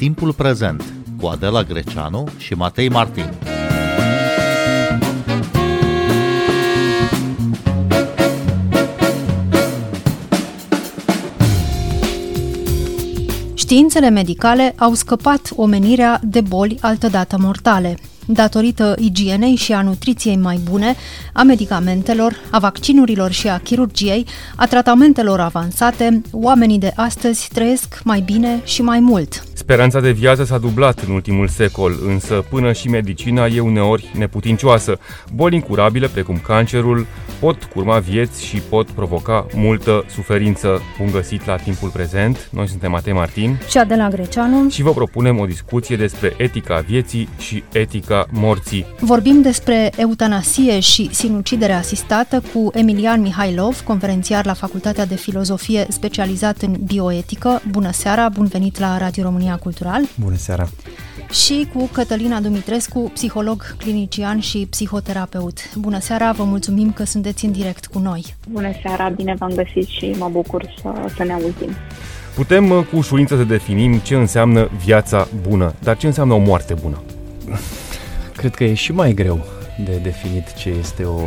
Timpul Prezent cu Adela Greceanu și Matei Martin. Științele medicale au scăpat omenirea de boli altădată mortale datorită igienei și a nutriției mai bune, a medicamentelor, a vaccinurilor și a chirurgiei, a tratamentelor avansate, oamenii de astăzi trăiesc mai bine și mai mult. Speranța de viață s-a dublat în ultimul secol, însă până și medicina e uneori neputincioasă. Boli incurabile, precum cancerul, pot curma vieți și pot provoca multă suferință. Bun găsit la timpul prezent. Noi suntem Matei Martin și Adela Greceanu și vă propunem o discuție despre etica vieții și etica morții. Vorbim despre eutanasie și sinucidere asistată cu Emilian Mihailov, conferențiar la Facultatea de Filozofie specializat în bioetică. Bună seara, bun venit la Radio România Cultural. Bună seara! Și cu Cătălina Dumitrescu, psiholog clinician și psihoterapeut. Bună seara, vă mulțumim că sunteți în direct cu noi. Bună seara, bine v-am găsit și mă bucur să, să ne auzim. Putem uh, cu ușurință să definim ce înseamnă viața bună, dar ce înseamnă o moarte bună? Cred că e și mai greu de definit ce este o,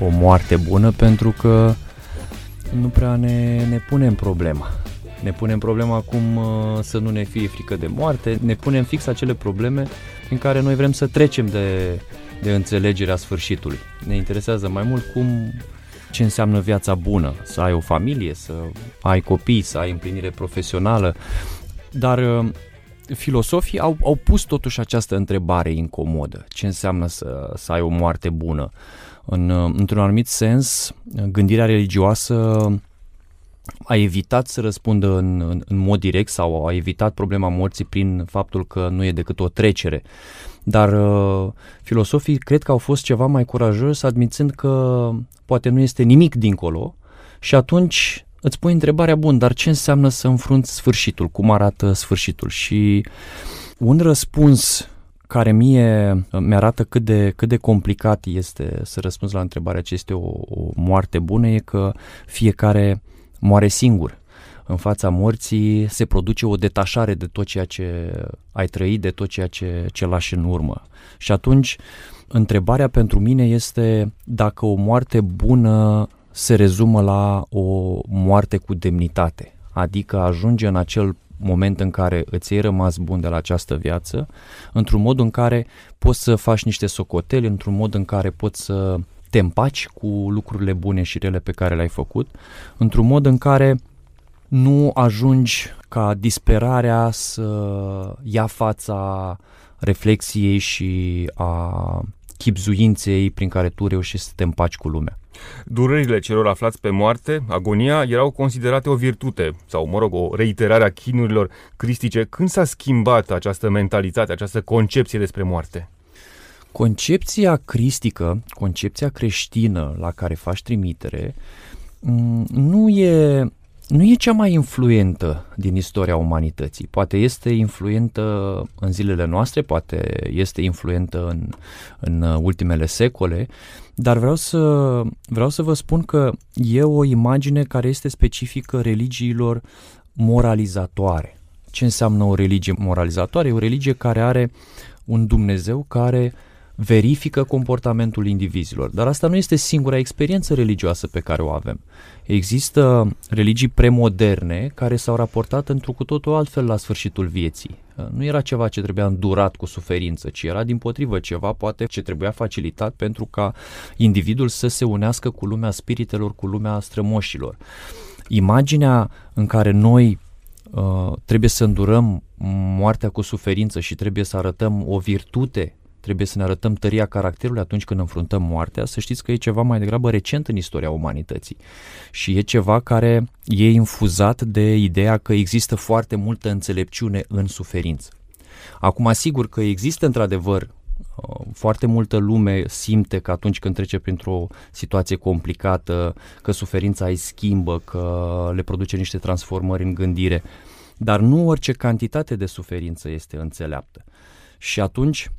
o moarte bună pentru că nu prea ne, ne punem problema. Ne punem problema cum uh, să nu ne fie frică de moarte, ne punem fix acele probleme în care noi vrem să trecem de, de înțelegerea sfârșitului. Ne interesează mai mult cum ce înseamnă viața bună, să ai o familie, să ai copii, să ai împlinire profesională, dar uh, filosofii au, au pus totuși această întrebare incomodă. Ce înseamnă să, să ai o moarte bună? În, uh, într-un anumit sens, gândirea religioasă a evitat să răspundă în, în, în mod direct sau a evitat problema morții prin faptul că nu e decât o trecere. Dar uh, filosofii cred că au fost ceva mai curajos admițând că poate nu este nimic dincolo și atunci îți pui întrebarea, bun, dar ce înseamnă să înfrunți sfârșitul? Cum arată sfârșitul? Și un răspuns care mie mi-arată cât de, cât de complicat este să răspunzi la întrebarea ce este o, o moarte bună e că fiecare moare singur. În fața morții se produce o detașare de tot ceea ce ai trăit, de tot ceea ce, ce lași în urmă. Și atunci, întrebarea pentru mine este dacă o moarte bună se rezumă la o moarte cu demnitate, adică ajunge în acel moment în care îți iei rămas bun de la această viață, într-un mod în care poți să faci niște socoteli, într-un mod în care poți să te împaci cu lucrurile bune și rele pe care le-ai făcut, într-un mod în care nu ajungi ca disperarea să ia fața reflexiei și a chipzuinței prin care tu reușești să te împaci cu lumea. Durerile celor aflați pe moarte, agonia, erau considerate o virtute sau, mă rog, o reiterare a chinurilor cristice. Când s-a schimbat această mentalitate, această concepție despre moarte? Concepția cristică, concepția creștină la care faci trimitere, mm, nu e nu e cea mai influentă din istoria umanității. Poate este influentă în zilele noastre, poate este influentă în, în ultimele secole, dar vreau să, vreau să vă spun că e o imagine care este specifică religiilor moralizatoare. Ce înseamnă o religie moralizatoare? E o religie care are un Dumnezeu care verifică comportamentul indivizilor. Dar asta nu este singura experiență religioasă pe care o avem. Există religii premoderne care s-au raportat într-o cu totul altfel la sfârșitul vieții. Nu era ceva ce trebuia îndurat cu suferință, ci era din potrivă ceva poate ce trebuia facilitat pentru ca individul să se unească cu lumea spiritelor, cu lumea strămoșilor. Imaginea în care noi uh, trebuie să îndurăm moartea cu suferință și trebuie să arătăm o virtute trebuie să ne arătăm tăria caracterului atunci când înfruntăm moartea, să știți că e ceva mai degrabă recent în istoria umanității și e ceva care e infuzat de ideea că există foarte multă înțelepciune în suferință. Acum, asigur că există într-adevăr uh, foarte multă lume simte că atunci când trece printr-o situație complicată, că suferința îi schimbă, că le produce niște transformări în gândire, dar nu orice cantitate de suferință este înțeleaptă. Și atunci,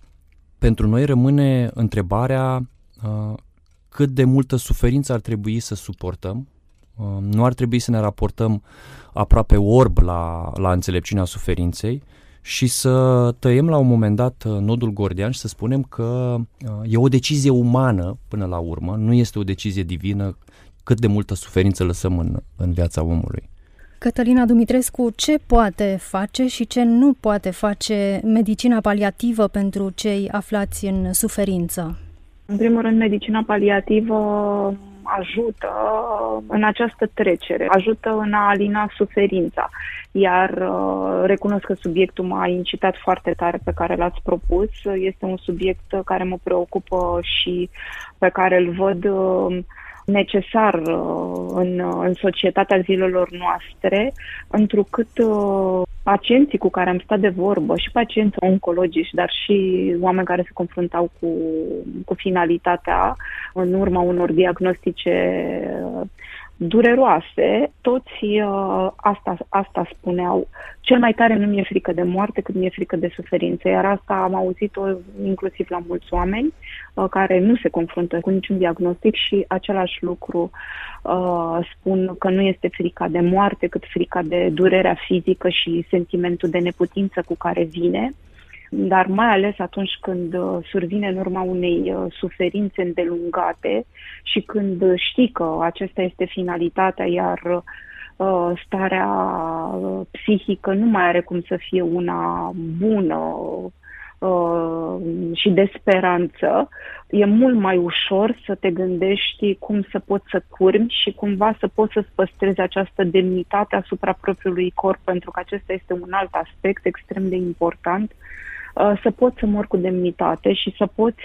pentru noi rămâne întrebarea uh, cât de multă suferință ar trebui să suportăm. Uh, nu ar trebui să ne raportăm aproape orb la, la înțelepciunea suferinței și să tăiem la un moment dat uh, nodul gordian și să spunem că uh, e o decizie umană până la urmă, nu este o decizie divină cât de multă suferință lăsăm în, în viața omului. Cătălina Dumitrescu, ce poate face și ce nu poate face medicina paliativă pentru cei aflați în suferință? În primul rând, medicina paliativă ajută în această trecere, ajută în a alina suferința. Iar uh, recunosc că subiectul m-a incitat foarte tare pe care l-ați propus. Este un subiect care mă preocupă și pe care îl văd uh, necesar uh, în, în societatea zilelor noastre, întrucât uh, pacienții cu care am stat de vorbă, și pacienți oncologici, dar și oameni care se confruntau cu, cu finalitatea în urma unor diagnostice uh, dureroase, toți uh, asta, asta spuneau. Cel mai tare nu mi-e frică de moarte cât mi-e frică de suferință, iar asta am auzit-o inclusiv la mulți oameni uh, care nu se confruntă cu niciun diagnostic și același lucru uh, spun că nu este frica de moarte cât frica de durerea fizică și sentimentul de neputință cu care vine dar mai ales atunci când uh, survine în urma unei uh, suferințe îndelungate și când știi că acesta este finalitatea, iar uh, starea psihică nu mai are cum să fie una bună și de speranță, e mult mai ușor să te gândești cum să poți să curmi și cumva să poți să-ți păstrezi această demnitate asupra propriului corp, pentru că acesta este un alt aspect extrem de important Uh, să poți să mor cu demnitate și să poți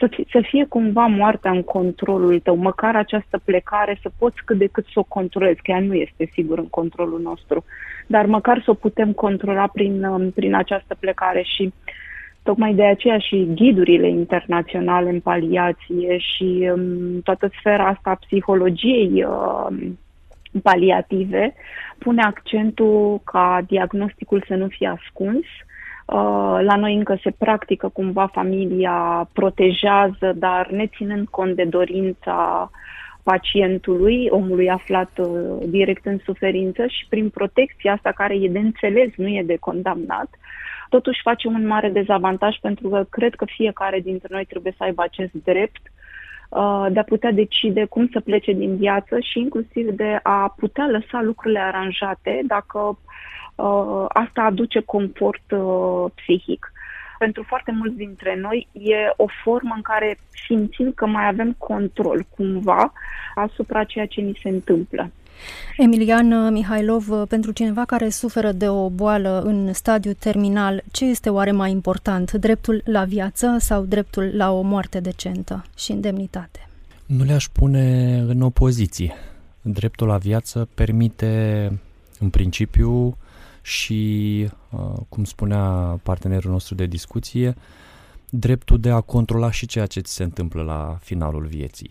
să, fi, să fie cumva moartea în controlul tău, măcar această plecare să poți cât de cât să o controlezi, că ea nu este sigur în controlul nostru, dar măcar să o putem controla prin, um, prin această plecare și tocmai de aceea și ghidurile internaționale în paliație și um, toată sfera asta a psihologiei uh, paliative pune accentul ca diagnosticul să nu fie ascuns, Uh, la noi încă se practică cumva familia protejează, dar ne ținând cont de dorința pacientului, omului aflat uh, direct în suferință și prin protecția asta care e de înțeles, nu e de condamnat, totuși face un mare dezavantaj pentru că cred că fiecare dintre noi trebuie să aibă acest drept uh, de a putea decide cum să plece din viață și inclusiv de a putea lăsa lucrurile aranjate dacă uh, asta aduce confort uh, psihic. Pentru foarte mulți dintre noi e o formă în care simțim că mai avem control cumva asupra ceea ce ni se întâmplă. Emilian Mihailov, pentru cineva care suferă de o boală în stadiu terminal, ce este oare mai important, dreptul la viață sau dreptul la o moarte decentă și indemnitate? Nu le-aș pune în opoziție. Dreptul la viață permite, în principiu, și, uh, cum spunea partenerul nostru de discuție, dreptul de a controla și ceea ce ți se întâmplă la finalul vieții.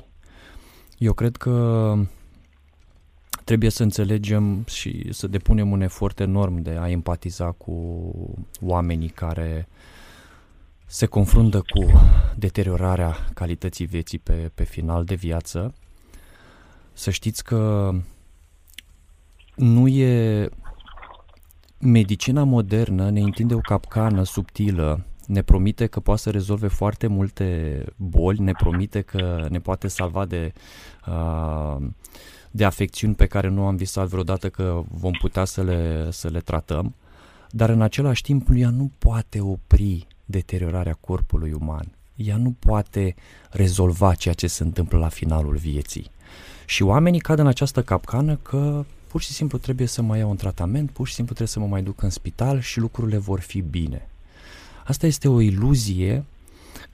Eu cred că trebuie să înțelegem și să depunem un efort enorm de a empatiza cu oamenii care se confruntă cu deteriorarea calității vieții pe, pe final de viață. Să știți că nu e Medicina modernă ne întinde o capcană subtilă, ne promite că poate să rezolve foarte multe boli, ne promite că ne poate salva de, uh, de afecțiuni pe care nu am visat vreodată că vom putea să le, să le tratăm, dar în același timp ea nu poate opri deteriorarea corpului uman. Ea nu poate rezolva ceea ce se întâmplă la finalul vieții. Și oamenii cad în această capcană că pur și simplu trebuie să mai iau un tratament, pur și simplu trebuie să mă mai duc în spital și lucrurile vor fi bine. Asta este o iluzie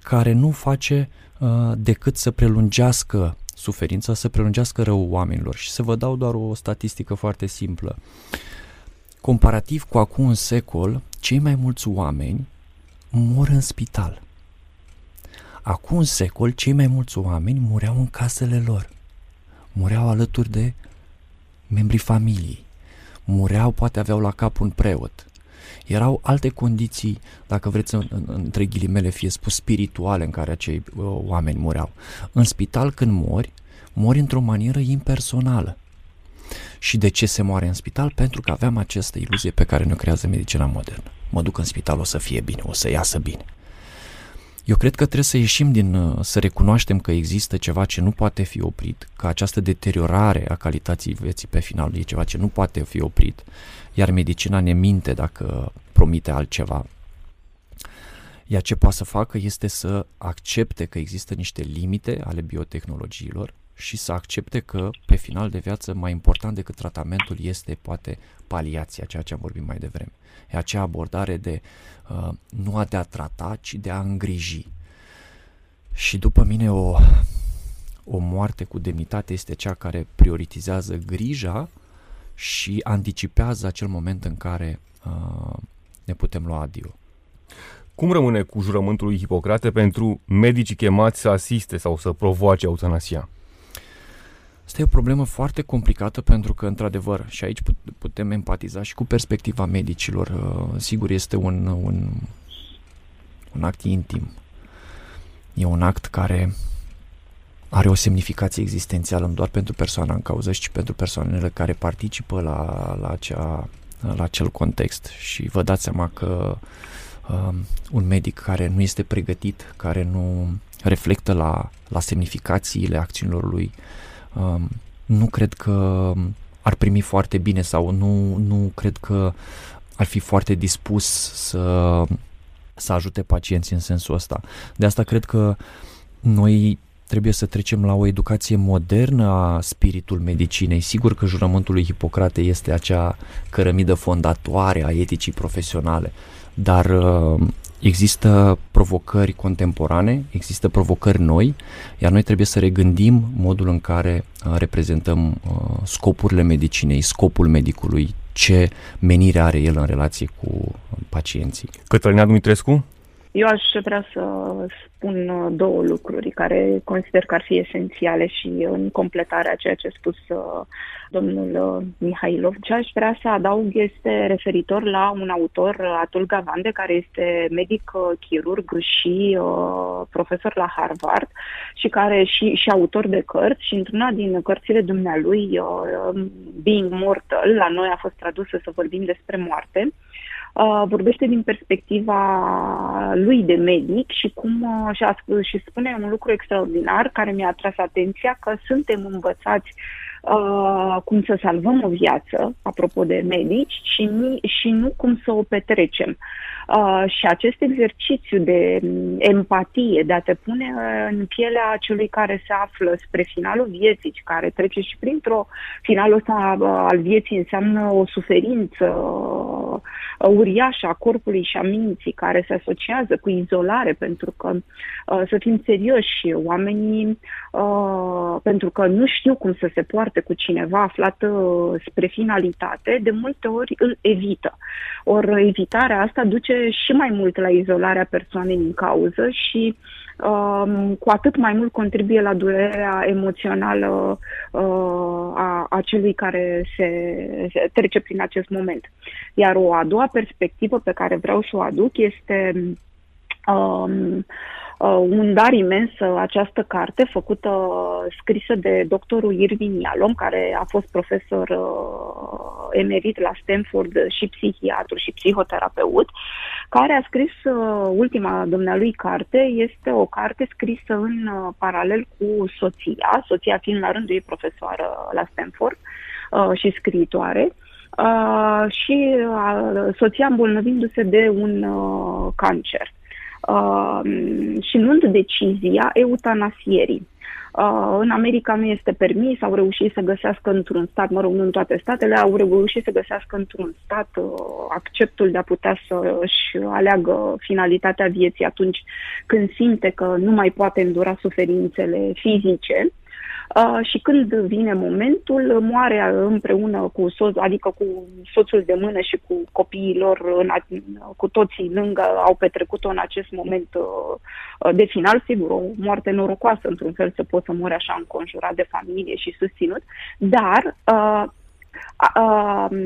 care nu face uh, decât să prelungească suferința, să prelungească răul oamenilor. Și să vă dau doar o statistică foarte simplă. Comparativ cu acum un secol, cei mai mulți oameni mor în spital. Acum un secol, cei mai mulți oameni mureau în casele lor. Mureau alături de membrii familiei. Mureau, poate aveau la cap un preot. Erau alte condiții, dacă vreți, în, în, între ghilimele, fie spus spirituale, în care acei uh, oameni mureau. În spital, când mori, mori într-o manieră impersonală. Și de ce se moare în spital? Pentru că aveam această iluzie pe care ne creează medicina modernă. Mă duc în spital, o să fie bine, o să iasă bine. Eu cred că trebuie să ieșim din, uh, să recunoaștem că există ceva ce nu poate fi oprit, că această deteriorare a calității vieții pe final e ceva ce nu poate fi oprit, iar medicina ne minte dacă promite altceva. Iar ce poate să facă este să accepte că există niște limite ale biotehnologiilor și să accepte că pe final de viață mai important decât tratamentul este poate paliația, ceea ce am vorbit mai devreme. E acea abordare de uh, nu a de a trata, ci de a îngriji. Și după mine o, o moarte cu demnitate este cea care prioritizează grija și anticipează acel moment în care uh, ne putem lua adio. Cum rămâne cu jurământul lui Hipocrate pentru medicii chemați să asiste sau să provoace eutanasia? Asta e o problemă foarte complicată pentru că, într-adevăr, și aici putem empatiza și cu perspectiva medicilor. Uh, sigur, este un, un, un act intim. E un act care are o semnificație existențială nu doar pentru persoana în cauză, ci pentru persoanele care participă la, la, acea, la acel context. Și vă dați seama că um, un medic care nu este pregătit, care nu reflectă la, la semnificațiile acțiunilor lui, um, nu cred că ar primi foarte bine sau nu, nu cred că ar fi foarte dispus să, să ajute pacienții în sensul ăsta. De asta cred că noi trebuie să trecem la o educație modernă a spiritul medicinei. Sigur că jurământul lui Hipocrate este acea cărămidă fondatoare a eticii profesionale, dar uh, există provocări contemporane, există provocări noi, iar noi trebuie să regândim modul în care uh, reprezentăm uh, scopurile medicinei, scopul medicului, ce menire are el în relație cu pacienții. Cătălina Dumitrescu? Eu aș vrea să spun uh, două lucruri care consider că ar fi esențiale și în completarea a ceea ce a spus uh, domnul uh, Mihailov. Ce aș vrea să adaug este referitor la un autor, Atul Gavande, care este medic chirurg și profesor la Harvard și care și, și autor de cărți și într-una din cărțile dumnealui, Being Mortal, la noi a fost tradusă să vorbim despre moarte, Uh, vorbește din perspectiva lui de medic și cum uh, și, a, și spune un lucru extraordinar care mi-a atras atenția că suntem învățați uh, cum să salvăm o viață, apropo de medici, și, și nu cum să o petrecem. Uh, și acest exercițiu de mm, empatie, de a te pune în pielea celui care se află spre finalul vieții, care trece și printr-o finalul ăsta uh, al vieții înseamnă o suferință uh, uriașă a corpului și a minții care se asociază cu izolare, pentru că, uh, să fim serioși, oamenii, uh, pentru că nu știu cum să se poarte cu cineva aflat uh, spre finalitate, de multe ori îl evită. Ori evitarea asta duce și mai mult la izolarea persoanei în cauză și um, cu atât mai mult contribuie la durerea emoțională uh, a, a celui care se, se trece prin acest moment. Iar o a doua perspectivă pe care vreau să o aduc este um, uh, un dar imens uh, această carte făcută, scrisă de doctorul Irvin Yalom, care a fost profesor uh, emerit la Stanford și psihiatru și psihoterapeut, care a scris uh, ultima dumnealui carte. Este o carte scrisă în uh, paralel cu soția, soția fiind la rândul ei profesoară la Stanford uh, și scriitoare. Uh, și uh, soția îmbolnăvindu-se de un uh, cancer uh, și luând decizia eutanasierii. Uh, în America nu este permis, au reușit să găsească într-un stat, mă rog, nu în toate statele, au reușit să găsească într-un stat uh, acceptul de a putea să își aleagă finalitatea vieții atunci când simte că nu mai poate îndura suferințele fizice. Uh, și când vine momentul, moare împreună cu soț, adică cu soțul de mână și cu copiii lor, în, cu toții lângă, au petrecut-o în acest moment uh, de final, sigur, o moarte norocoasă, într-un fel, să poți să mori așa înconjurat de familie și susținut, dar uh, uh,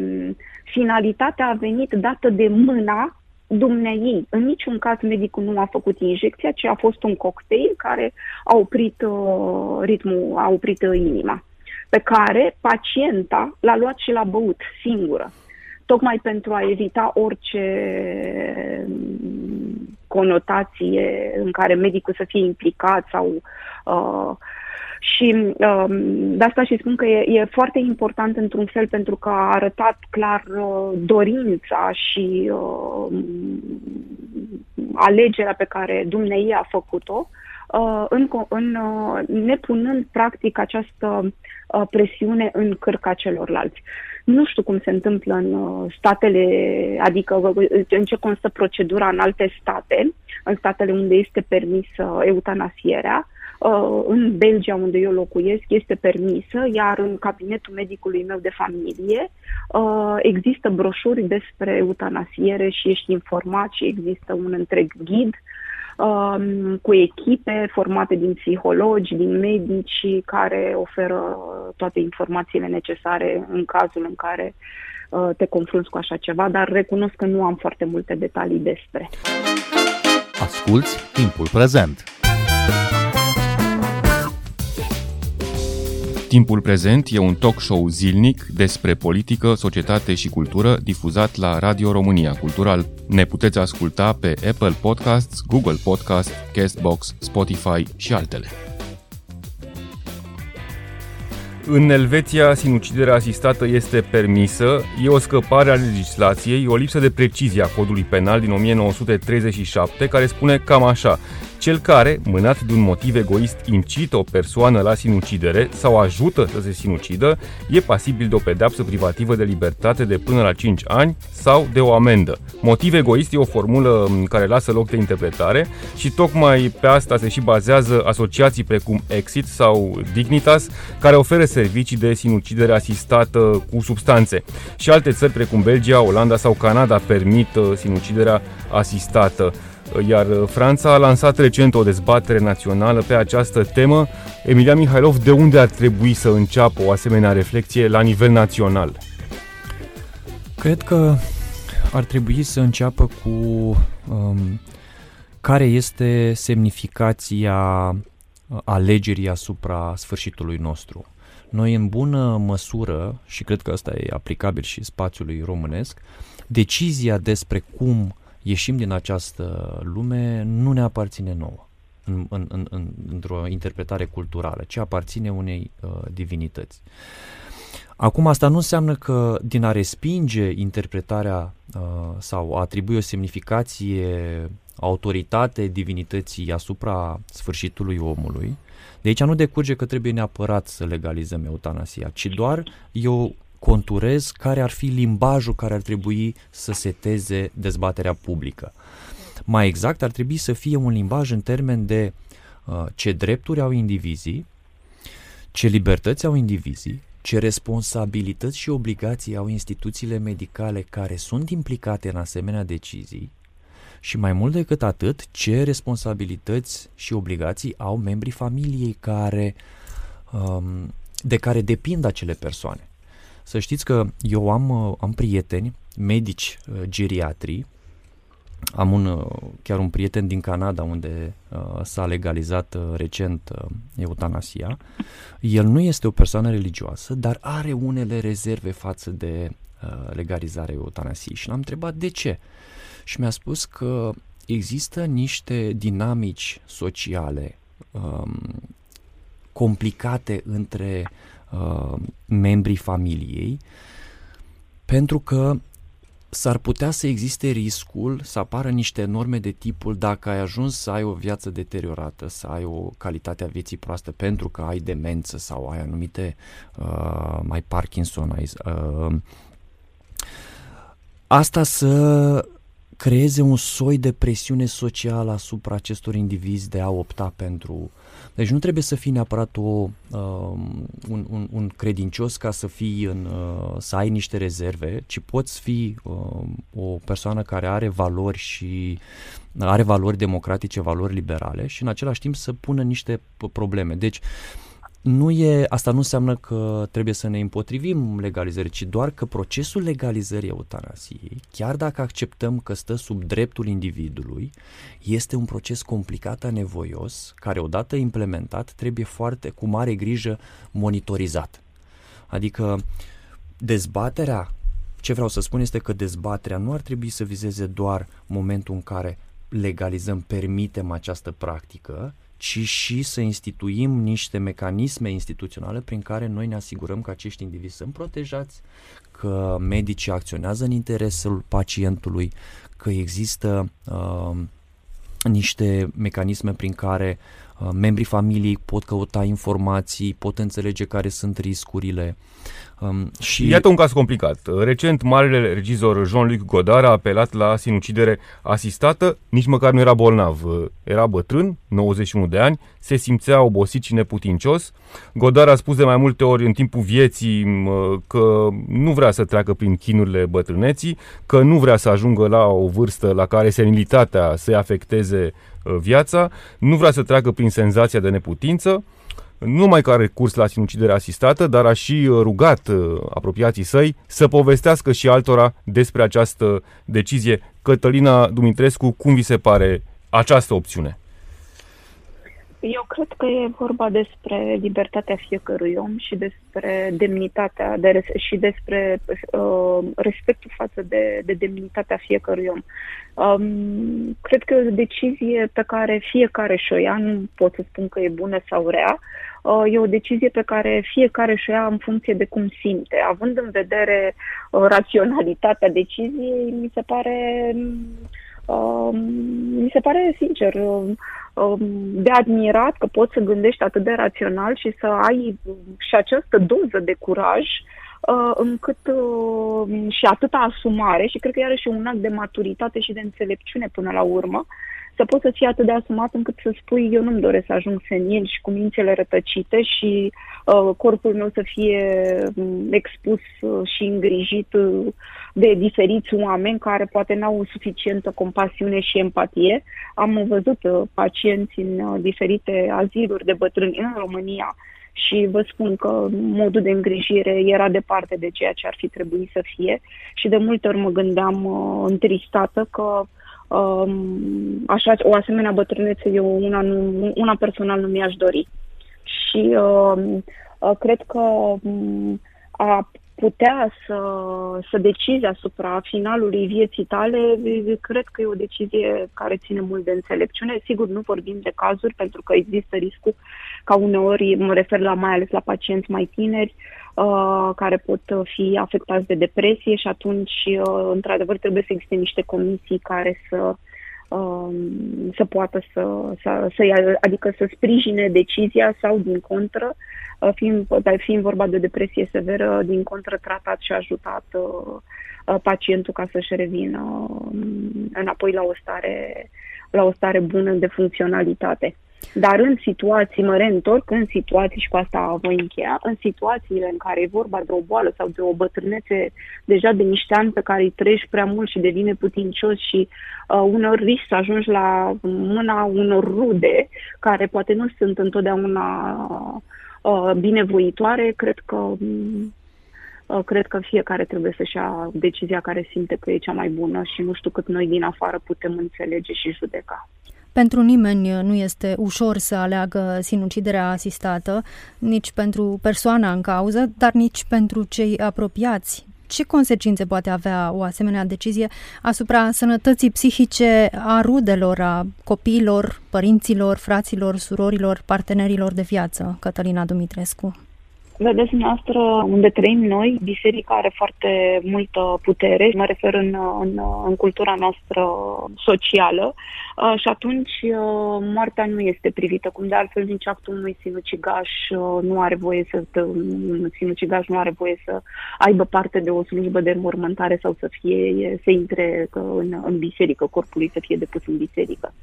finalitatea a venit dată de mâna dumneai. În niciun caz medicul nu a făcut injecția, ci a fost un cocktail care a oprit uh, ritmul, a oprit uh, inima. pe care pacienta l-a luat și l-a băut singură tocmai pentru a evita orice conotație în care medicul să fie implicat sau uh, și uh, de asta și spun că e, e foarte important într-un fel pentru că a arătat clar uh, dorința și uh, alegerea pe care Dumnezeu a făcut-o uh, în, în uh, nepunând practic această uh, presiune în cârca celorlalți. Nu știu cum se întâmplă în uh, statele, adică uh, în ce constă procedura în alte state, în statele unde este permisă eutanasierea. Uh, în Belgia, unde eu locuiesc, este permisă, iar în cabinetul medicului meu de familie există broșuri despre eutanasiere și ești informat și există un întreg ghid Um, cu echipe formate din psihologi, din medici care oferă toate informațiile necesare în cazul în care uh, te confrunți cu așa ceva, dar recunosc că nu am foarte multe detalii despre. Asculți timpul prezent! Timpul prezent e un talk show zilnic despre politică, societate și cultură difuzat la Radio România Cultural. Ne puteți asculta pe Apple Podcasts, Google Podcasts, Castbox, Spotify și altele. În Elveția, sinuciderea asistată este permisă, e o scăpare a legislației, o lipsă de precizie a codului penal din 1937, care spune cam așa. Cel care, mânat de un motiv egoist, incită o persoană la sinucidere sau ajută să se sinucidă, e pasibil de o pedeapsă privativă de libertate de până la 5 ani sau de o amendă. Motiv egoist e o formulă care lasă loc de interpretare și tocmai pe asta se și bazează asociații precum Exit sau Dignitas, care oferă servicii de sinucidere asistată cu substanțe. Și alte țări precum Belgia, Olanda sau Canada permit uh, sinuciderea asistată iar uh, Franța a lansat recent o dezbatere națională pe această temă. Emilia Mihailov, de unde ar trebui să înceapă o asemenea reflexie la nivel național? Cred că ar trebui să înceapă cu um, care este semnificația uh, alegerii asupra sfârșitului nostru. Noi, în bună măsură, și cred că asta e aplicabil și spațiului românesc, decizia despre cum ieșim din această lume nu ne aparține nouă în, în, în, în, într-o interpretare culturală, ci aparține unei uh, divinități. Acum, asta nu înseamnă că din a respinge interpretarea uh, sau a atribui o semnificație, autoritate divinității asupra sfârșitului omului, de aici nu decurge că trebuie neapărat să legalizăm eutanasia, ci doar e o conturez care ar fi limbajul care ar trebui să seteze dezbaterea publică. Mai exact, ar trebui să fie un limbaj în termen de uh, ce drepturi au indivizii, ce libertăți au indivizii, ce responsabilități și obligații au instituțiile medicale care sunt implicate în asemenea decizii și mai mult decât atât, ce responsabilități și obligații au membrii familiei care, um, de care depind acele persoane. Să știți că eu am, uh, am prieteni, medici uh, geriatri, am un, uh, chiar un prieten din Canada unde uh, s-a legalizat uh, recent uh, eutanasia. El nu este o persoană religioasă, dar are unele rezerve față de uh, legalizarea eutanasiei și l-am întrebat de ce. Și mi-a spus că există niște dinamici sociale um, complicate între uh, membrii familiei, pentru că s-ar putea să existe riscul să apară niște norme de tipul dacă ai ajuns să ai o viață deteriorată, să ai o calitate a vieții proastă pentru că ai demență sau ai anumite, uh, mai Parkinson, ai, uh, asta să creeze un soi de presiune socială asupra acestor indivizi de a opta pentru deci nu trebuie să fii neapărat o, uh, un, un, un credincios ca să fii în, uh, să ai niște rezerve, ci poți fi uh, o persoană care are valori și are valori democratice, valori liberale și în același timp să pună niște probleme. Deci uh, nu e, asta nu înseamnă că trebuie să ne împotrivim legalizării, ci doar că procesul legalizării eutanasiei, chiar dacă acceptăm că stă sub dreptul individului, este un proces complicat, anevoios, care odată implementat trebuie foarte cu mare grijă monitorizat. Adică dezbaterea, ce vreau să spun este că dezbaterea nu ar trebui să vizeze doar momentul în care legalizăm, permitem această practică, ci și să instituim niște mecanisme instituționale prin care noi ne asigurăm că acești indivizi sunt protejați, că medicii acționează în interesul pacientului, că există uh, niște mecanisme prin care uh, membrii familiei pot căuta informații, pot înțelege care sunt riscurile. Um, și... Iată un caz complicat. Recent, marele regizor Jean-Luc Godard a apelat la sinucidere asistată, nici măcar nu era bolnav. Era bătrân, 91 de ani, se simțea obosit și neputincios. Godard a spus de mai multe ori în timpul vieții că nu vrea să treacă prin chinurile bătrâneții, că nu vrea să ajungă la o vârstă la care senilitatea să-i afecteze uh, viața, nu vrea să treacă prin senzația de neputință, nu numai că are recurs la sinucidere asistată, dar a și uh, rugat uh, apropiații săi să povestească și altora despre această decizie. Cătălina Dumitrescu, cum vi se pare această opțiune? Eu cred că e vorba despre libertatea fiecărui om și despre demnitatea de, și despre uh, respectul față de, de demnitatea fiecărui om. Um, cred că e o decizie pe care fiecare și-o ia, nu pot să spun că e bună sau rea, uh, e o decizie pe care fiecare și-o ia în funcție de cum simte. Având în vedere uh, raționalitatea deciziei, mi se pare... Uh, mi se pare, sincer, uh, Um, de admirat că poți să gândești atât de rațional și să ai și această doză de curaj uh, încât uh, și atâta asumare și cred că iarăși un act de maturitate și de înțelepciune până la urmă să poți să fii atât de asumat încât să spui eu nu-mi doresc să ajung senil și cu mințele rătăcite și uh, corpul meu să fie um, expus uh, și îngrijit uh, de diferiți oameni care poate n-au suficientă compasiune și empatie. Am văzut uh, pacienți în uh, diferite aziluri de bătrâni în România și vă spun că modul de îngrijire era departe de ceea ce ar fi trebuit să fie și de multe ori mă gândeam uh, întristată că Um, așa, o asemenea bătrânețe eu una, nu, una personal nu mi-aș dori. Și uh, uh, cred că um, a putea să, să decizi asupra finalului vieții tale, cred că e o decizie care ține mult de înțelepciune. Sigur, nu vorbim de cazuri, pentru că există riscul ca uneori, mă refer la mai ales la pacienți mai tineri, uh, care pot fi afectați de depresie și atunci, uh, într-adevăr, trebuie să existe niște comisii care să uh, să poată să, să, să ia, adică să sprijine decizia sau din contră Uh, fiind, fiind vorba de depresie severă, din contră tratat și ajutat uh, uh, pacientul ca să-și revină um, înapoi la o stare, la o stare bună de funcționalitate. Dar în situații, mă reîntorc, în situații, și cu asta voi încheia, în situațiile în care e vorba de o boală sau de o bătrânețe deja de niște ani pe care îi trăiești prea mult și devine putincios și uh, uneori risc să ajungi la mâna unor rude care poate nu sunt întotdeauna uh, Uh, binevoitoare, cred că mm, uh, cred că fiecare trebuie să-și ia decizia care simte că e cea mai bună și nu știu cât noi din afară putem înțelege și judeca. Pentru nimeni nu este ușor să aleagă sinuciderea asistată, nici pentru persoana în cauză, dar nici pentru cei apropiați ce consecințe poate avea o asemenea decizie asupra sănătății psihice a rudelor, a copiilor, părinților, fraților, surorilor, partenerilor de viață, Cătălina Dumitrescu? Vedeți, noastră, unde trăim noi, biserica are foarte multă putere, mă refer în, în, în cultura noastră socială. Uh, și atunci uh, moartea nu este privită, cum de altfel nici actul unui sinucigaș uh, nu are voie să, un sinucigaș nu are voie să aibă parte de o slujbă de înmormântare sau să fie, să intre în, în biserică, corpului să fie depus în biserică.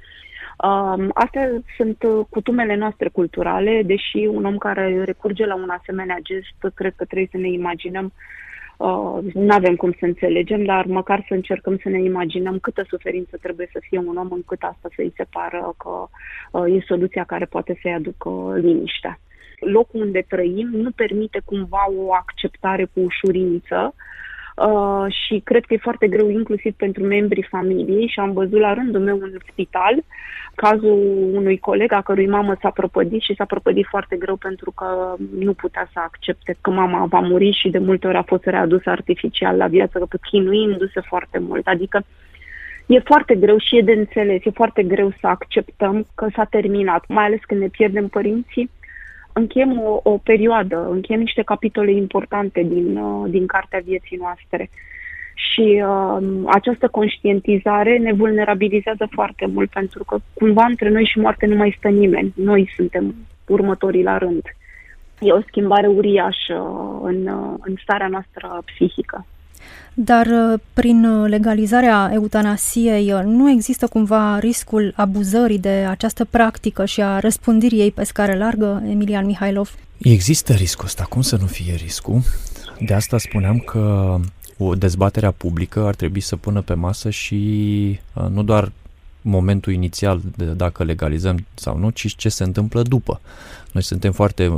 Um, astea sunt uh, cutumele noastre culturale, deși un om care recurge la un asemenea gest, cred că trebuie să ne imaginăm Uh, nu avem cum să înțelegem, dar măcar să încercăm să ne imaginăm câtă suferință trebuie să fie un om încât asta să-i se pară că uh, e soluția care poate să-i aducă liniștea. Locul unde trăim nu permite cumva o acceptare cu ușurință uh, și cred că e foarte greu inclusiv pentru membrii familiei și am văzut la rândul meu în spital cazul unui coleg a cărui mamă s-a prăpădit și s-a prăpădit foarte greu pentru că nu putea să accepte că mama va muri și de multe ori a fost readusă artificial la viață, chinuindu-se foarte mult. Adică e foarte greu și e de înțeles, e foarte greu să acceptăm că s-a terminat, mai ales când ne pierdem părinții. Încheiem o, o perioadă, încheiem niște capitole importante din, uh, din cartea vieții noastre. Și uh, această conștientizare ne vulnerabilizează foarte mult, pentru că cumva între noi și moarte nu mai stă nimeni. Noi suntem următorii la rând. E o schimbare uriașă în, uh, în starea noastră psihică. Dar uh, prin uh, legalizarea eutanasiei uh, nu există cumva riscul abuzării de această practică și a răspândirii ei pe scară largă, Emilian Mihailov? Există riscul ăsta, cum să nu fie riscul? De asta spuneam că o dezbaterea publică ar trebui să pună pe masă și nu doar momentul inițial de dacă legalizăm sau nu, ci ce se întâmplă după. Noi suntem foarte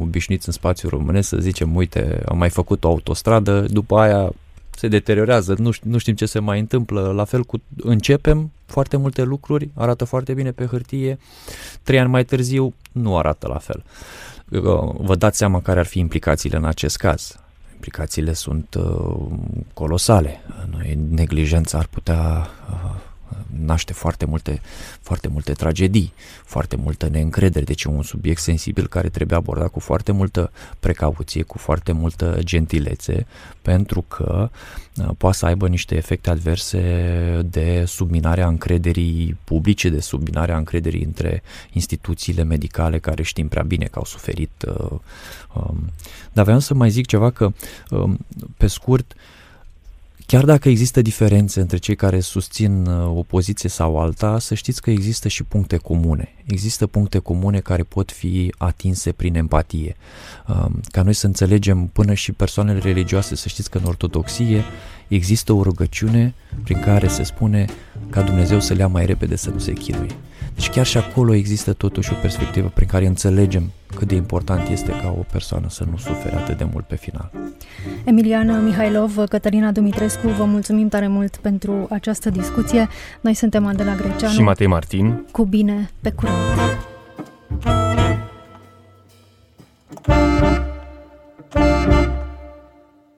obișnuiți în spațiul românesc să zicem, uite, am mai făcut o autostradă, după aia se deteriorează, nu, nu știm ce se mai întâmplă. La fel cu începem foarte multe lucruri, arată foarte bine pe hârtie, trei ani mai târziu nu arată la fel. Vă dați seama care ar fi implicațiile în acest caz. Implicațiile sunt uh, colosale. Noi, neglijența ar putea uh, naște foarte multe, foarte multe tragedii, foarte multă neîncredere, deci e un subiect sensibil care trebuie abordat cu foarte multă precauție, cu foarte multă gentilețe, pentru că uh, poate să aibă niște efecte adverse de subminarea încrederii publice, de subminarea încrederii între instituțiile medicale care știm prea bine că au suferit. Uh, um, dar vreau să mai zic ceva că, um, pe scurt, Chiar dacă există diferențe între cei care susțin uh, o poziție sau alta, să știți că există și puncte comune. Există puncte comune care pot fi atinse prin empatie. Um, ca noi să înțelegem până și persoanele religioase, să știți că în ortodoxie există o rugăciune prin care se spune ca Dumnezeu să le ia mai repede să nu se chinuie. Deci chiar și acolo există totuși o perspectivă prin care înțelegem cât de important este ca o persoană să nu sufere atât de mult pe final. Emiliana Mihailov, Cătălina Dumitrescu, vă mulțumim tare mult pentru această discuție. Noi suntem Adela Greceanu și Matei Martin. Cu bine, pe curând!